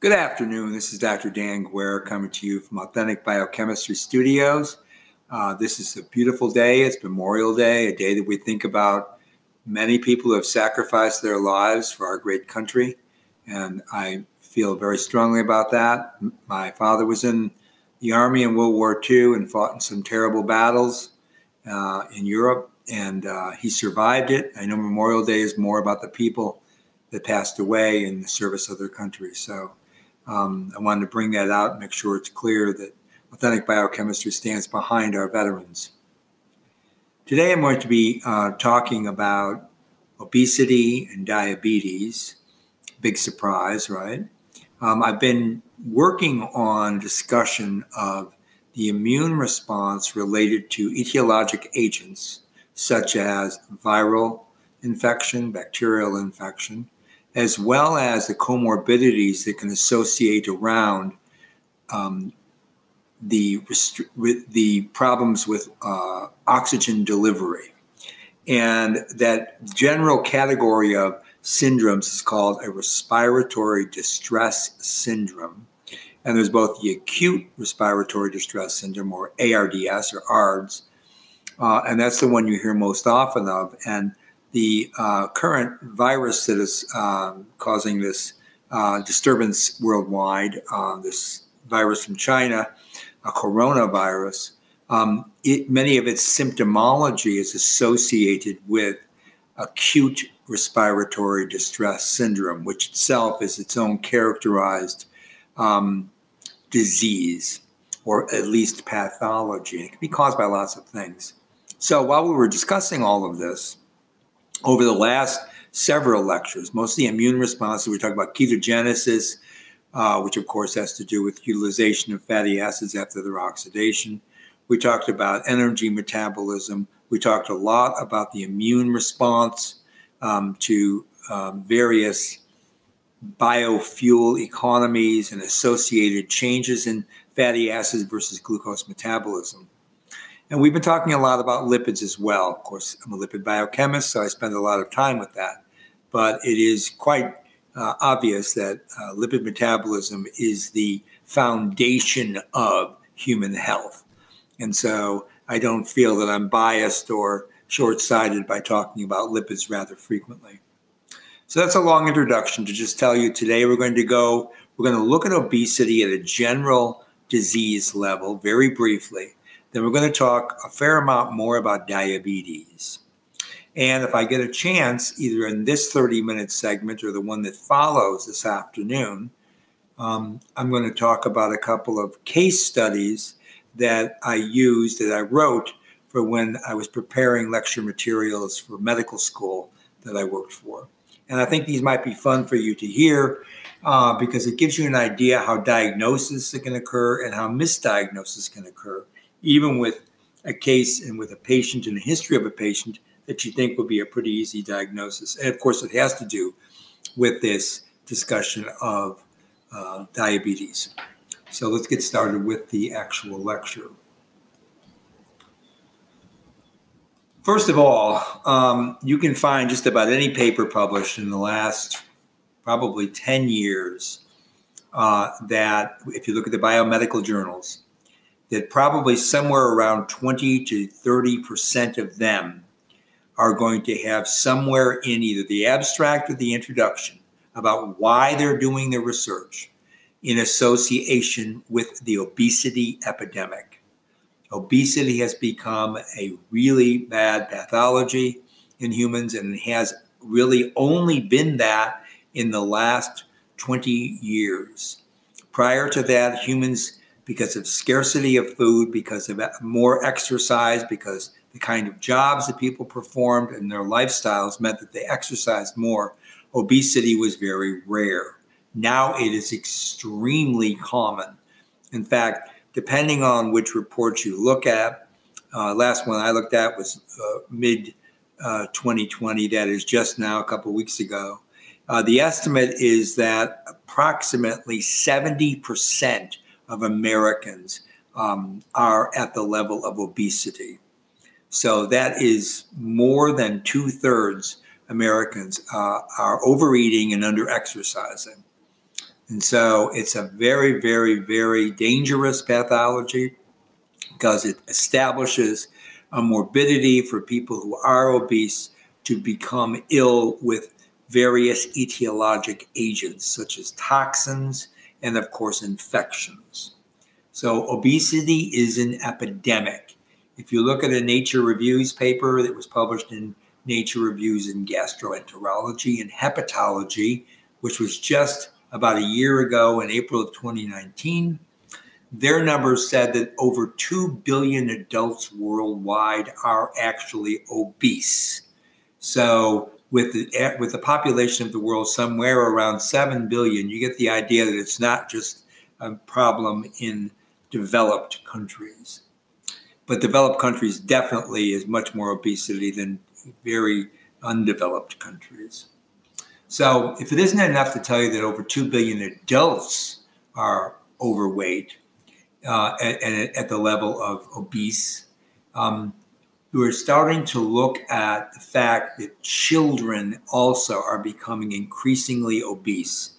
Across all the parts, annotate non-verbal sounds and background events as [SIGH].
Good afternoon. This is Dr. Dan Guerra coming to you from Authentic Biochemistry Studios. Uh, this is a beautiful day. It's Memorial Day, a day that we think about many people who have sacrificed their lives for our great country. And I feel very strongly about that. My father was in the Army in World War II and fought in some terrible battles uh, in Europe, and uh, he survived it. I know Memorial Day is more about the people that passed away in the service of their country. So um, I wanted to bring that out and make sure it's clear that authentic biochemistry stands behind our veterans. Today, I'm going to be uh, talking about obesity and diabetes. Big surprise, right? Um, I've been working on discussion of the immune response related to etiologic agents such as viral infection, bacterial infection, as well as the comorbidities that can associate around um, the the problems with uh, oxygen delivery, and that general category of syndromes is called a respiratory distress syndrome. And there's both the acute respiratory distress syndrome, or ARDS, or ARDS, uh, and that's the one you hear most often of. And the uh, current virus that is uh, causing this uh, disturbance worldwide, uh, this virus from China, a coronavirus, um, it, many of its symptomology is associated with acute respiratory distress syndrome, which itself is its own characterized um, disease or at least pathology. It can be caused by lots of things. So while we were discussing all of this, over the last several lectures, mostly immune responses. We talk about ketogenesis, uh, which of course has to do with utilization of fatty acids after their oxidation. We talked about energy metabolism. We talked a lot about the immune response um, to um, various biofuel economies and associated changes in fatty acids versus glucose metabolism. And we've been talking a lot about lipids as well. Of course, I'm a lipid biochemist, so I spend a lot of time with that. But it is quite uh, obvious that uh, lipid metabolism is the foundation of human health. And so I don't feel that I'm biased or short sighted by talking about lipids rather frequently. So that's a long introduction to just tell you today we're going to go, we're going to look at obesity at a general disease level very briefly. Then we're going to talk a fair amount more about diabetes. And if I get a chance, either in this 30 minute segment or the one that follows this afternoon, um, I'm going to talk about a couple of case studies that I used, that I wrote for when I was preparing lecture materials for medical school that I worked for. And I think these might be fun for you to hear uh, because it gives you an idea how diagnosis can occur and how misdiagnosis can occur even with a case and with a patient and a history of a patient that you think would be a pretty easy diagnosis. And of course, it has to do with this discussion of uh, diabetes. So let's get started with the actual lecture. First of all, um, you can find just about any paper published in the last probably 10 years uh, that, if you look at the biomedical journals, that probably somewhere around 20 to 30% of them are going to have somewhere in either the abstract or the introduction about why they're doing their research in association with the obesity epidemic. Obesity has become a really bad pathology in humans and has really only been that in the last 20 years. Prior to that, humans because of scarcity of food, because of more exercise, because the kind of jobs that people performed and their lifestyles meant that they exercised more. Obesity was very rare. Now it is extremely common. In fact, depending on which report you look at, uh, last one I looked at was uh, mid uh, 2020, that is just now a couple weeks ago. Uh, the estimate is that approximately 70% of Americans um, are at the level of obesity. So that is more than two thirds Americans uh, are overeating and under exercising. And so it's a very, very, very dangerous pathology because it establishes a morbidity for people who are obese to become ill with various etiologic agents such as toxins and, of course, infections. So, obesity is an epidemic. If you look at a Nature Reviews paper that was published in Nature Reviews in Gastroenterology and Hepatology, which was just about a year ago in April of 2019, their numbers said that over 2 billion adults worldwide are actually obese. So, with the, with the population of the world somewhere around 7 billion, you get the idea that it's not just a problem in developed countries. But developed countries definitely is much more obesity than very undeveloped countries. So, if it isn't enough to tell you that over 2 billion adults are overweight uh, at, at, the level of obese, um, we're starting to look at the fact that children also are becoming increasingly obese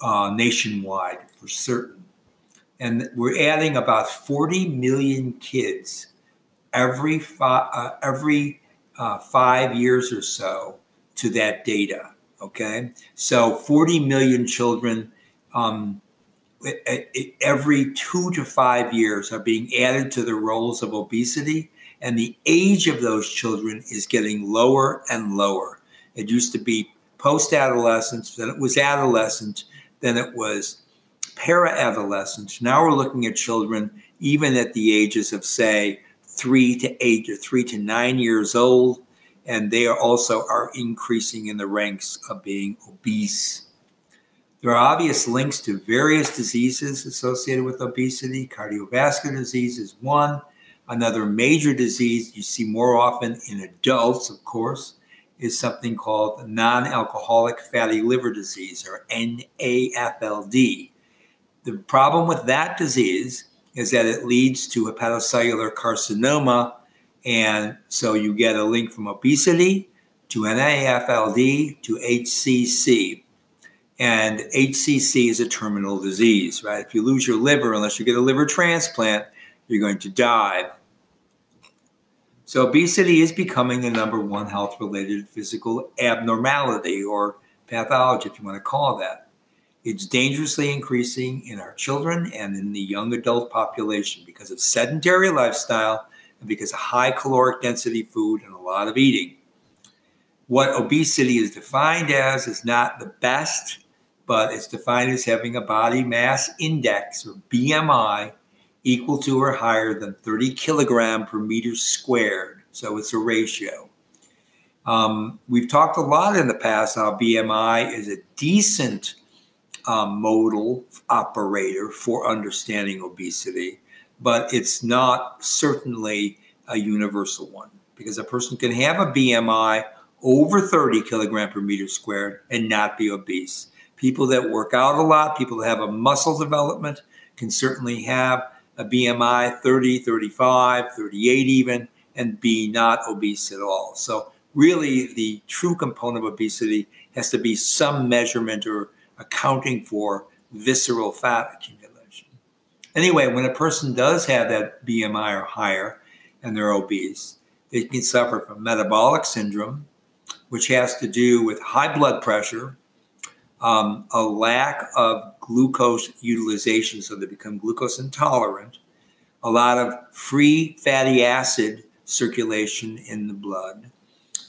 uh, nationwide for certain. And we're adding about 40 million kids every, fi- uh, every uh, five years or so to that data. Okay. So 40 million children um, every two to five years are being added to the rolls of obesity. And the age of those children is getting lower and lower. It used to be post adolescence, then it was adolescent, then it was para adolescence. Now we're looking at children even at the ages of, say, three to eight or three to nine years old, and they are also are increasing in the ranks of being obese. There are obvious links to various diseases associated with obesity. Cardiovascular disease is one. Another major disease you see more often in adults, of course, is something called non alcoholic fatty liver disease or NAFLD. The problem with that disease is that it leads to hepatocellular carcinoma. And so you get a link from obesity to NAFLD to HCC. And HCC is a terminal disease, right? If you lose your liver, unless you get a liver transplant, you're going to die. So, obesity is becoming the number one health related physical abnormality or pathology, if you want to call it that. It's dangerously increasing in our children and in the young adult population because of sedentary lifestyle and because of high caloric density food and a lot of eating. What obesity is defined as is not the best, but it's defined as having a body mass index or BMI equal to or higher than 30 kilogram per meter squared. So it's a ratio. Um, we've talked a lot in the past how BMI is a decent um, modal operator for understanding obesity, but it's not certainly a universal one because a person can have a BMI over 30 kilogram per meter squared and not be obese. People that work out a lot, people that have a muscle development can certainly have a BMI 30, 35, 38 even, and be not obese at all. So really the true component of obesity has to be some measurement or accounting for visceral fat accumulation. Anyway, when a person does have that BMI or higher and they're obese, they can suffer from metabolic syndrome, which has to do with high blood pressure, um, a lack of glucose utilization, so they become glucose intolerant, a lot of free fatty acid circulation in the blood,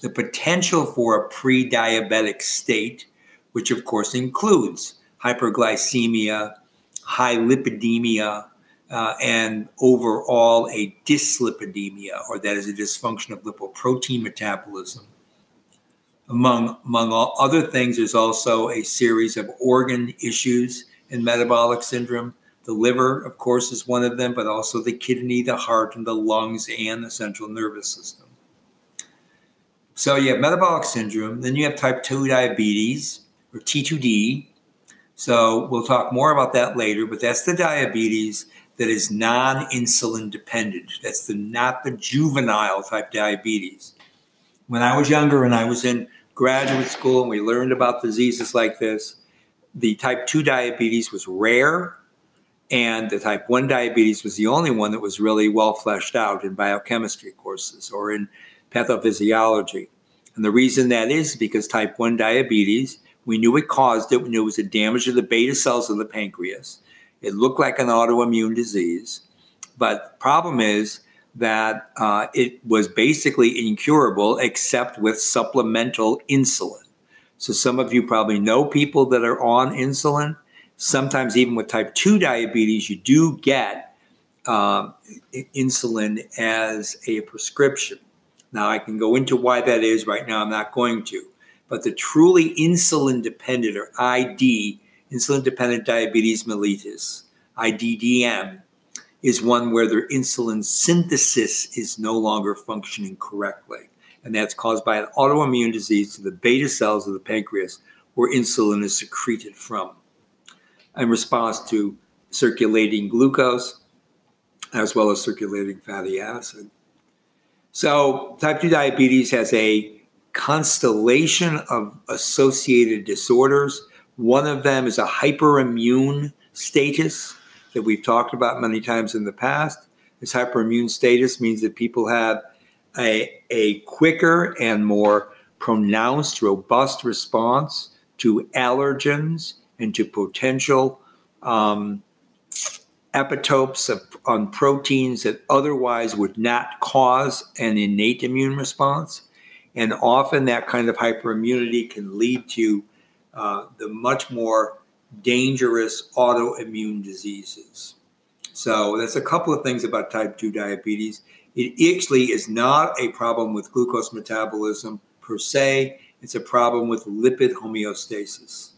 the potential for a pre diabetic state which of course includes hyperglycemia, hyperlipidemia, uh, and overall a dyslipidemia, or that is a dysfunction of lipoprotein metabolism. Among, among all other things, there's also a series of organ issues in metabolic syndrome. The liver, of course, is one of them, but also the kidney, the heart, and the lungs, and the central nervous system. So you have metabolic syndrome, then you have type 2 diabetes, or T2D. So we'll talk more about that later, but that's the diabetes that is non-insulin dependent. That's the not the juvenile type diabetes. When I was younger and I was in graduate school and we learned about diseases like this, the type 2 diabetes was rare, and the type 1 diabetes was the only one that was really well fleshed out in biochemistry courses or in pathophysiology. And the reason that is because type 1 diabetes, we knew it caused it, we knew it was a damage to the beta cells of the pancreas. It looked like an autoimmune disease. But problem is that uh, it was basically incurable except with supplemental insulin. So some of you probably know people that are on insulin. Sometimes, even with type 2 diabetes, you do get uh, insulin as a prescription. Now, I can go into why that is right now. I'm not going to. But the truly insulin dependent or ID, insulin dependent diabetes mellitus, IDDM, is one where their insulin synthesis is no longer functioning correctly. And that's caused by an autoimmune disease to the beta cells of the pancreas where insulin is secreted from in response to circulating glucose as well as circulating fatty acid. So, type 2 diabetes has a constellation of associated disorders. One of them is a hyperimmune status that we've talked about many times in the past. This hyperimmune status means that people have a, a quicker and more pronounced, robust response to allergens and to potential um, epitopes of, on proteins that otherwise would not cause an innate immune response. And often that kind of hyperimmunity can lead to uh, the much more dangerous autoimmune diseases. So that's a couple of things about type 2 diabetes. It actually is not a problem with glucose metabolism per se. It's a problem with lipid homeostasis.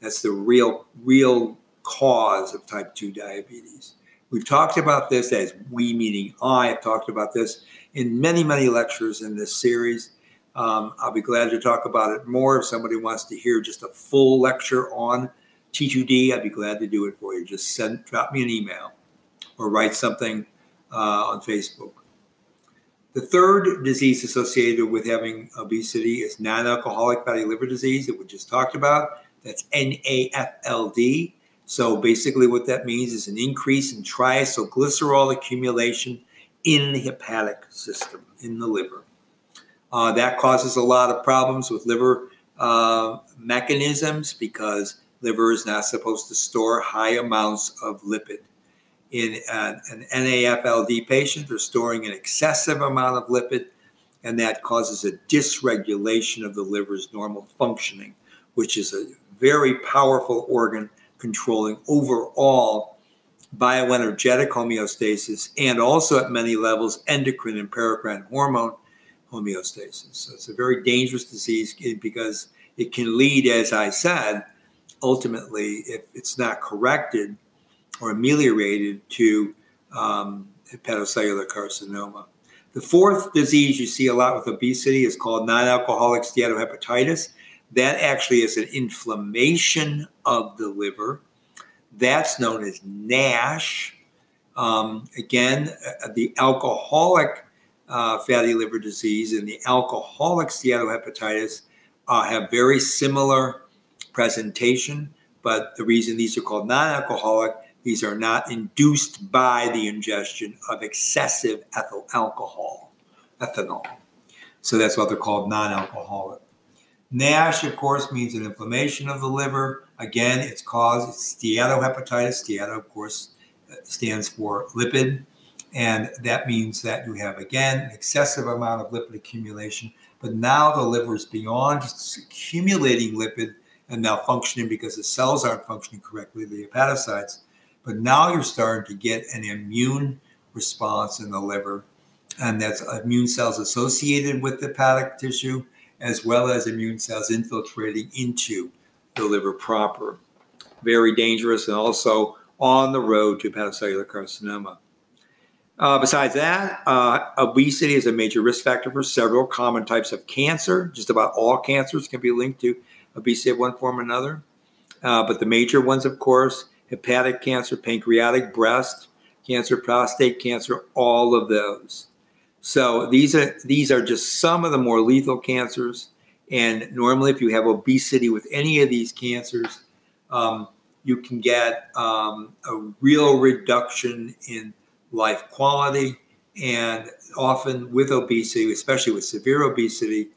That's the real, real cause of type 2 diabetes. We've talked about this as we, meaning I, have talked about this in many, many lectures in this series. Um, I'll be glad to talk about it more if somebody wants to hear just a full lecture on T2D, I'd be glad to do it for you. Just send, drop me an email or write something uh, on Facebook. The third disease associated with having obesity is non alcoholic fatty liver disease that we just talked about. That's NAFLD. So basically, what that means is an increase in triacylglycerol accumulation in the hepatic system, in the liver. Uh, that causes a lot of problems with liver uh, mechanisms because liver is not supposed to store high amounts of lipid. In an, an NAFLD patient, they're storing an excessive amount of lipid, and that causes a dysregulation of the liver's normal functioning, which is a very powerful organ controlling overall bioenergetic homeostasis and also at many levels endocrine and paracrine hormone homeostasis. So it's a very dangerous disease because it can lead, as I said, ultimately, if it's not corrected or ameliorated, to um, hepatocellular carcinoma. The fourth disease you see a lot with obesity is called non alcoholic steatohepatitis. That actually is an inflammation of the liver. That's known as NASH. Um, again, uh, the alcoholic uh, fatty liver disease and the alcoholic steatohepatitis uh, have very similar presentation, but the reason these are called non alcoholic, these are not induced by the ingestion of excessive ethyl alcohol, ethanol. So that's why they're called non alcoholic. NASH, of course, means an inflammation of the liver. Again, it's caused, it's steatohepatitis. Steato, of course, uh, stands for lipid. And that means that you have, again, an excessive amount of lipid accumulation. But now the liver is beyond just accumulating lipid, and malfunctioning because the cells aren't functioning correctly, the hepatocytes. But now you're starting to get an immune response in the liver, and that's immune cells associated with the hepatic tissue, as well as immune cells infiltrating into the liver proper. Very dangerous and also on the road to hepatocellular carcinoma. Uh, besides that, uh, obesity is a major risk factor for several common types of cancer. Just about all cancers can be linked to obesity of one form or another. Uh, but the major ones, of course, hepatic cancer, pancreatic, breast cancer, prostate cancer, all of those. So these are these are just some of the more lethal cancers. And normally, if you have obesity with any of these cancers, um, you can get um, a real reduction in life quality. And often with obesity, especially with severe obesity,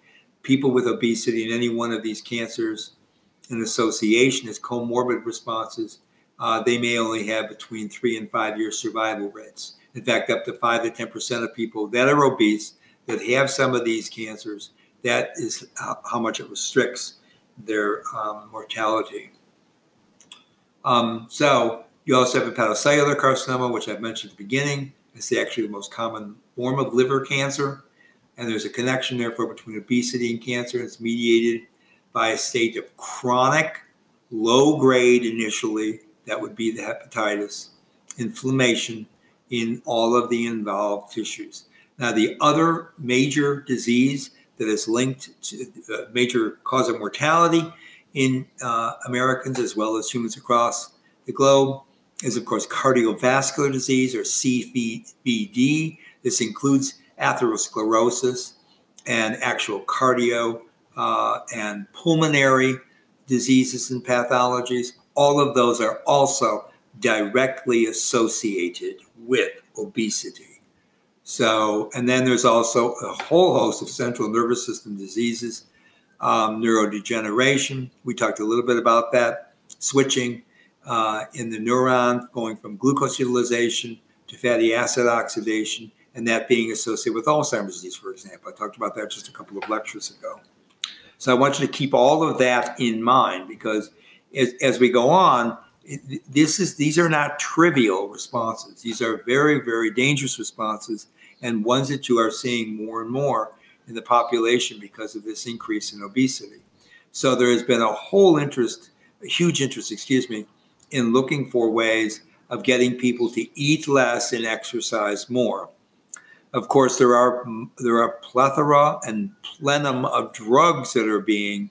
people with obesity and any one of these cancers in association as comorbid responses, uh, they may only have between three and five year survival rates. In fact, up to five to 10% of people that are obese that have some of these cancers, that is how, much it restricts their um, mortality. Um, so you also have hepatocellular carcinoma, which I've mentioned at the beginning. It's actually the most common form of liver cancer. And there's a connection, therefore, between obesity and cancer. It's mediated by a state of chronic, low grade initially, that would be the hepatitis, inflammation in all of the involved tissues. Now, the other major disease that is linked to a uh, major cause of mortality in uh, Americans as well as humans across the globe is, of course, cardiovascular disease or CVD. This includes atherosclerosis and actual cardio uh, and pulmonary diseases and pathologies. All of those are also directly associated with obesity. So, and then there's also a whole host of central nervous system diseases, um, neurodegeneration. We talked a little bit about that, switching uh, in the neuron, going from glucose utilization to fatty acid oxidation, and that being associated with Alzheimer's disease, for example. I talked about that just a couple of lectures ago. So I want you to keep all of that in mind because as, as we go on, this is these are not trivial responses. These are very, very dangerous responses and ones that you are seeing more and more in the population because of this increase in obesity. So there has been a whole interest, a huge interest, excuse me, in looking for ways of getting people to eat less and exercise more. Of course, there are there are plethora and plenum of drugs that are being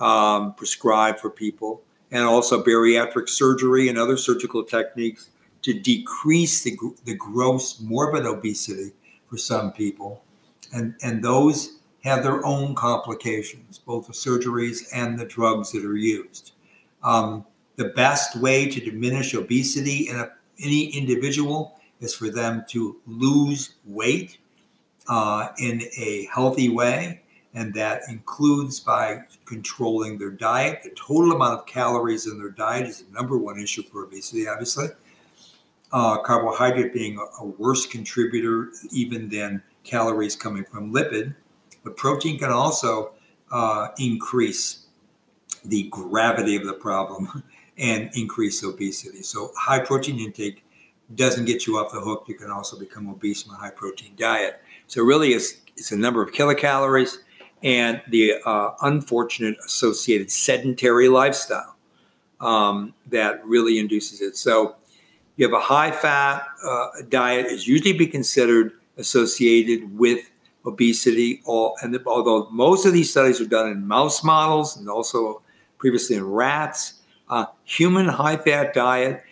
um, prescribed for people, and also bariatric surgery and other surgical techniques to decrease the, the gross morbid obesity for some people. And, and those have their own complications, both the surgeries and the drugs that are used. Um, the best way to diminish obesity in a, any individual is for them to lose weight uh, in a healthy way. And that includes by controlling their diet. The total amount of calories in their diet is the number one issue for obesity, obviously uh, carbohydrate being a, worse contributor even than calories coming from lipid. But protein can also uh, increase the gravity of the problem [LAUGHS] and increase obesity. So high protein intake doesn't get you off the hook. You can also become obese from a high protein diet. So really, it's, it's a number of kilocalories and the uh, unfortunate associated sedentary lifestyle um, that really induces it. So you have a high fat uh, diet is usually be considered associated with obesity. All, and the, although most of these studies are done in mouse models and also previously in rats, uh, human high fat diet.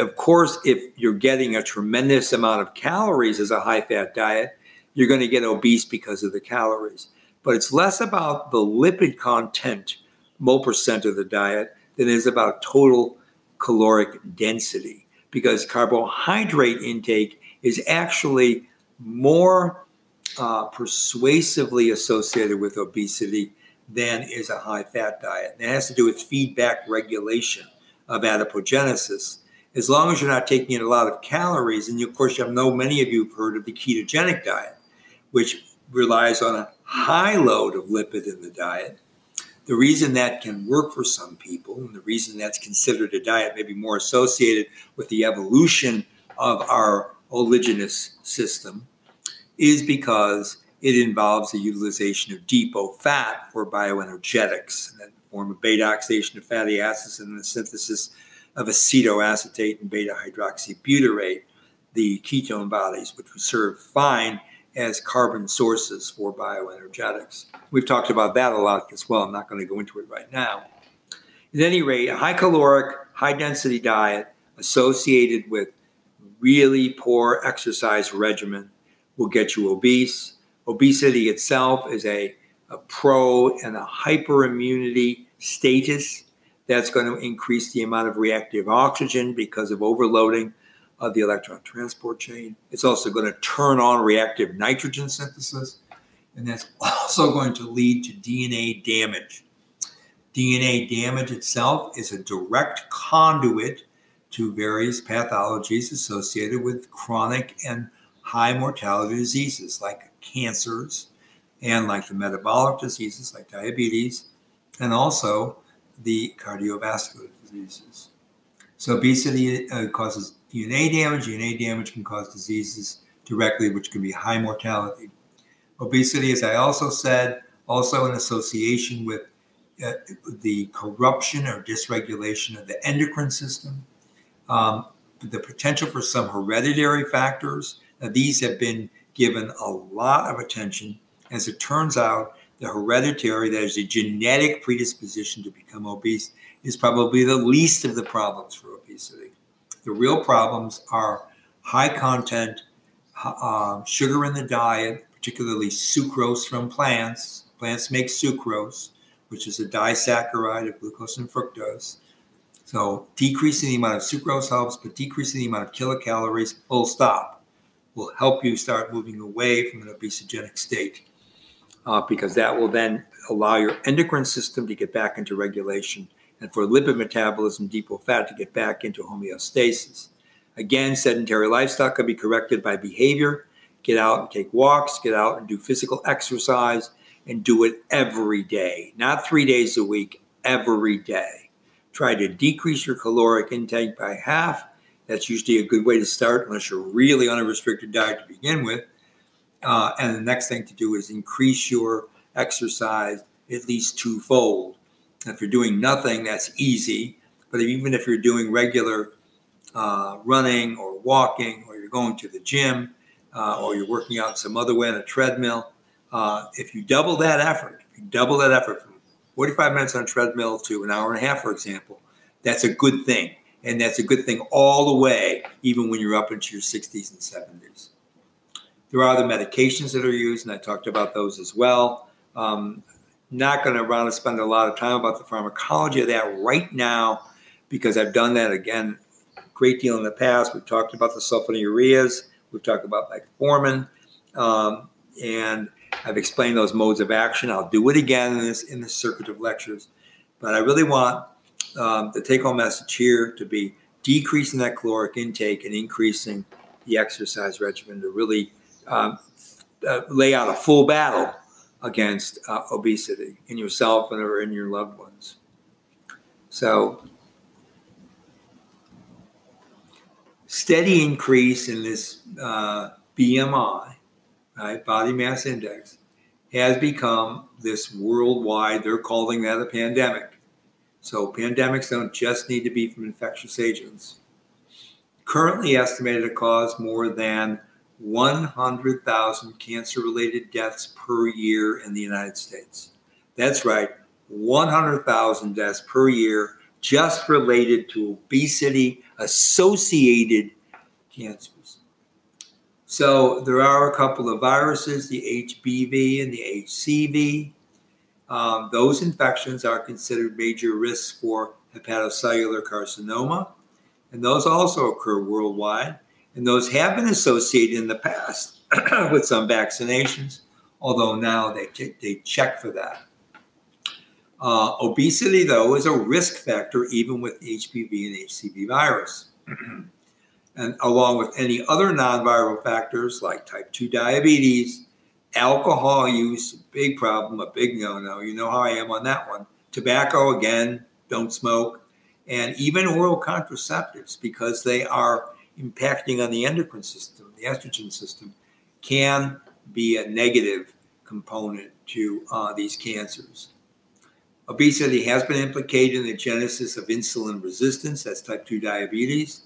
Of course, if you're getting a tremendous amount of calories as a high fat diet, you're going to get obese because of the calories. But it's less about the lipid content, mole percent of the diet, than it is about total caloric density because carbohydrate intake is actually more uh, persuasively associated with obesity than is a high fat diet. And it has to do with feedback regulation of adipogenesis. As long as you're not taking in a lot of calories, and of course, you know many of you have heard of the ketogenic diet, which relies on a high load of lipid in the diet. The reason that can work for some people, and the reason that's considered a diet maybe more associated with the evolution of our oligenous system, is because it involves the utilization of depot fat for bioenergetics, that form of beta oxidation of fatty acids and the synthesis of acetoacetate and beta hydroxybutyrate, the ketone bodies, which would serve fine as carbon sources for bioenergetics. We've talked about that a lot as well. I'm not going to go into it right now. At any rate, a high caloric, high density diet associated with really poor exercise regimen will get you obese. Obesity itself is a, a pro and a hyperimmunity status That's going to increase the amount of reactive oxygen because of overloading of the electron transport chain. It's also going to turn on reactive nitrogen synthesis, and that's [LAUGHS] also going to lead to DNA damage. DNA damage itself is a direct conduit to various pathologies associated with chronic and high mortality diseases like cancers and like the metabolic diseases like diabetes and also the cardiovascular diseases. So obesity uh, causes DNA damage. DNA damage can cause diseases directly, which can be high mortality. Obesity, as I also said, also in association with uh, the corruption or dysregulation of the endocrine system, um, the potential for some hereditary factors. Now, these have been given a lot of attention. As it turns out, the hereditary, that is a genetic predisposition to become obese, is probably the least of the problems for obesity. The real problems are high content uh, sugar in the diet, particularly sucrose from plants. Plants make sucrose, which is a disaccharide of glucose and fructose. So decreasing the amount of sucrose helps, but decreasing the amount of kilocalories, full stop, will help you start moving away from an obesogenic state uh, because that will then allow your endocrine system to get back into regulation and for lipid metabolism, depot fat to get back into homeostasis. Again, sedentary lifestyle can be corrected by behavior. Get out and take walks, get out and do physical exercise, and do it every day, not three days a week, every day. Try to decrease your caloric intake by half. That's usually a good way to start, unless you're really on a restricted diet to begin with. Uh, and the next thing to do is increase your exercise at least twofold. If you're doing nothing, that's easy. But even if you're doing regular uh, running or walking, or you're going to the gym, uh, or you're working out some other way on a treadmill, uh, if you double that effort, if you double that effort from 45 minutes on a treadmill to an hour and a half, for example, that's a good thing. And that's a good thing all the way, even when you're up into your 60s and 70s. There are other medications that are used, and I talked about those as well. Um, not going to want to spend a lot of time about the pharmacology of that right now because I've done that again a great deal in the past. We've talked about the sulfonylureas, we've talked about metformin, um, and I've explained those modes of action. I'll do it again in this in circuit of lectures, but I really want um, the take-home message here to be decreasing that caloric intake and increasing the exercise regimen to really uh, lay out a full battle against uh, obesity in yourself and or in your loved ones. So, steady increase in this uh, BMI, right, body mass index, has become this worldwide, they're calling that a pandemic. So, pandemics don't just need to be from infectious agents. Currently estimated to cause more than 100,000 cancer related deaths per year in the United States. That's right, 100,000 deaths per year just related to obesity associated cancers. So there are a couple of viruses, the HBV and the HCV. Um, those infections are considered major risks for hepatocellular carcinoma, and those also occur worldwide. And those have been associated in the past [CLEARS THROAT] with some vaccinations, although now they, they check for that. Uh, obesity, though, is a risk factor even with HBV and HCV virus. [CLEARS THROAT] and along with any other non viral factors like type 2 diabetes, alcohol use, big problem, a big no no. You know how I am on that one. Tobacco, again, don't smoke. And even oral contraceptives because they are impacting on the endocrine system, the estrogen system, can be a negative component to uh, these cancers. Obesity has been implicated in the genesis of insulin resistance, that's type 2 diabetes,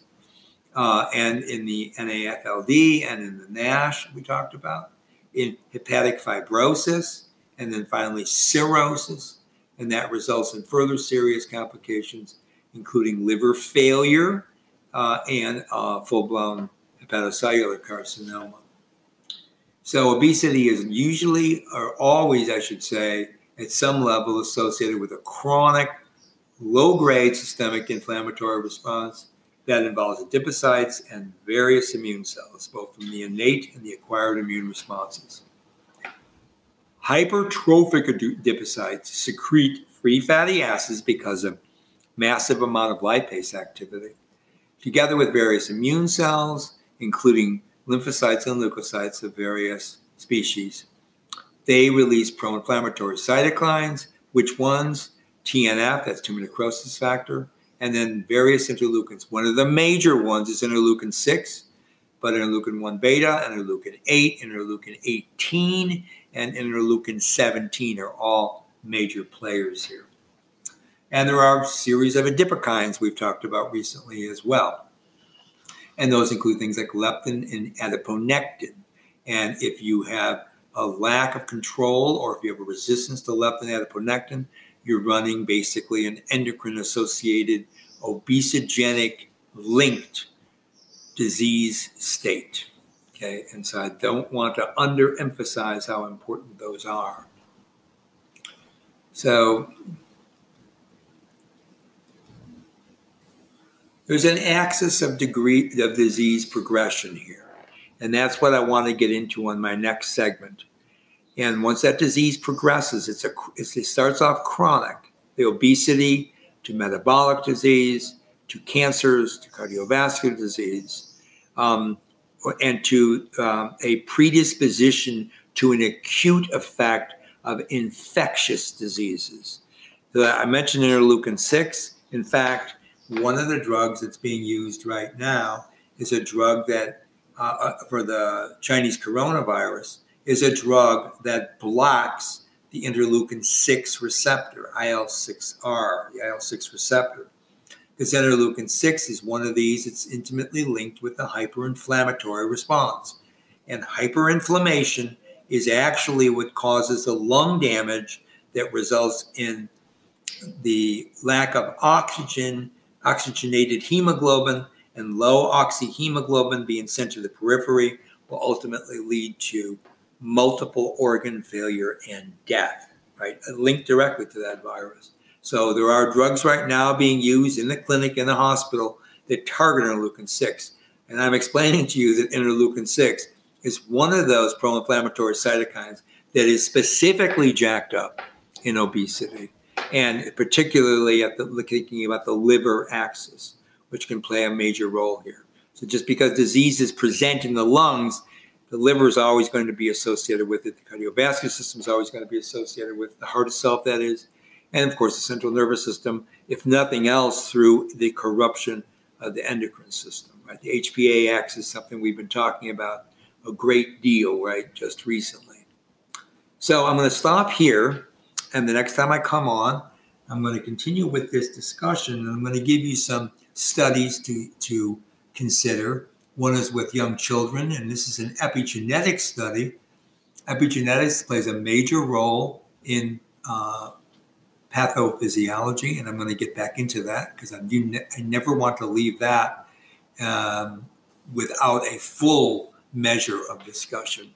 uh, and in the NAFLD and in the NASH we talked about, in hepatic fibrosis, and then finally cirrhosis, and that results in further serious complications, including liver failure uh, and uh, full blown hepatocellular carcinoma. So, obesity is usually, or always, I should say, at some level associated with a chronic low grade systemic inflammatory response that involves adipocytes and various immune cells, both from the innate and the acquired immune responses. Hypertrophic adipocytes secrete free fatty acids because of massive amount of lipase activity, together with various immune cells, including lymphocytes and leukocytes of various species. They release pro-inflammatory cytokines, which ones? TNF, that's tumor necrosis factor, and then various interleukins. One of the major ones is interleukin 6, but interleukin 1 beta, interleukin 8, interleukin 18, and interleukin 17 are all major players here. And there are a series of adipokines we've talked about recently as well. And those include things like leptin and adiponectin. And if you have a lack of control or if you have a resistance to leptin and adiponectin, you're running basically an endocrine associated obesogenic linked disease state. Okay, and so I don't want to underemphasize how important those are. So there's an axis of degree of disease progression here. And that's what I want to get into on my next segment. And once that disease progresses, it's a, it starts off chronic, the obesity to metabolic disease to cancers to cardiovascular disease, um, and to um, a predisposition to an acute effect of infectious diseases. So I mentioned interleukin 6. In fact, one of the drugs that's being used right now is a drug that, uh, uh for the Chinese coronavirus, is a drug that blocks the interleukin 6 receptor, IL 6R, the IL 6 receptor. Because interleukin 6 is one of these, it's intimately linked with the hyperinflammatory response. And hyperinflammation is actually what causes the lung damage that results in the lack of oxygen, oxygenated hemoglobin, and low oxyhemoglobin being sent to the periphery will ultimately lead to multiple organ failure and death, right? Linked directly to that virus. So there are drugs right now being used in the clinic, in the hospital, that target interleukin 6. And I'm explaining to you that interleukin 6 is one of those pro inflammatory cytokines that is specifically jacked up in obesity, and particularly at the thinking about the liver axis, which can play a major role here. So just because diseases present in the lungs the liver is always going to be associated with it. The cardiovascular system is always going to be associated with the heart itself, that is. And of course, the central nervous system, if nothing else, through the corruption of the endocrine system, right? The HPA axis, something we've been talking about a great deal, right, just recently. So I'm going to stop here. And the next time I come on, I'm going to continue with this discussion and I'm going to give you some studies to, to consider one is with young children, and this is an epigenetic study. Epigenetics plays a major role in uh, pathophysiology, and I'm going to get back into that because I, ne- I never want to leave that um, without a full measure of discussion.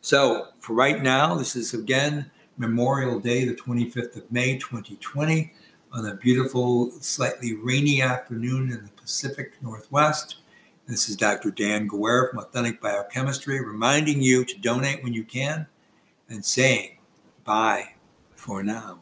So, for right now, this is again Memorial Day, the 25th of May, 2020, on a beautiful, slightly rainy afternoon in the Pacific Northwest. This is Dr. Dan Guerra from Authentic Biochemistry reminding you to donate when you can and saying bye for now.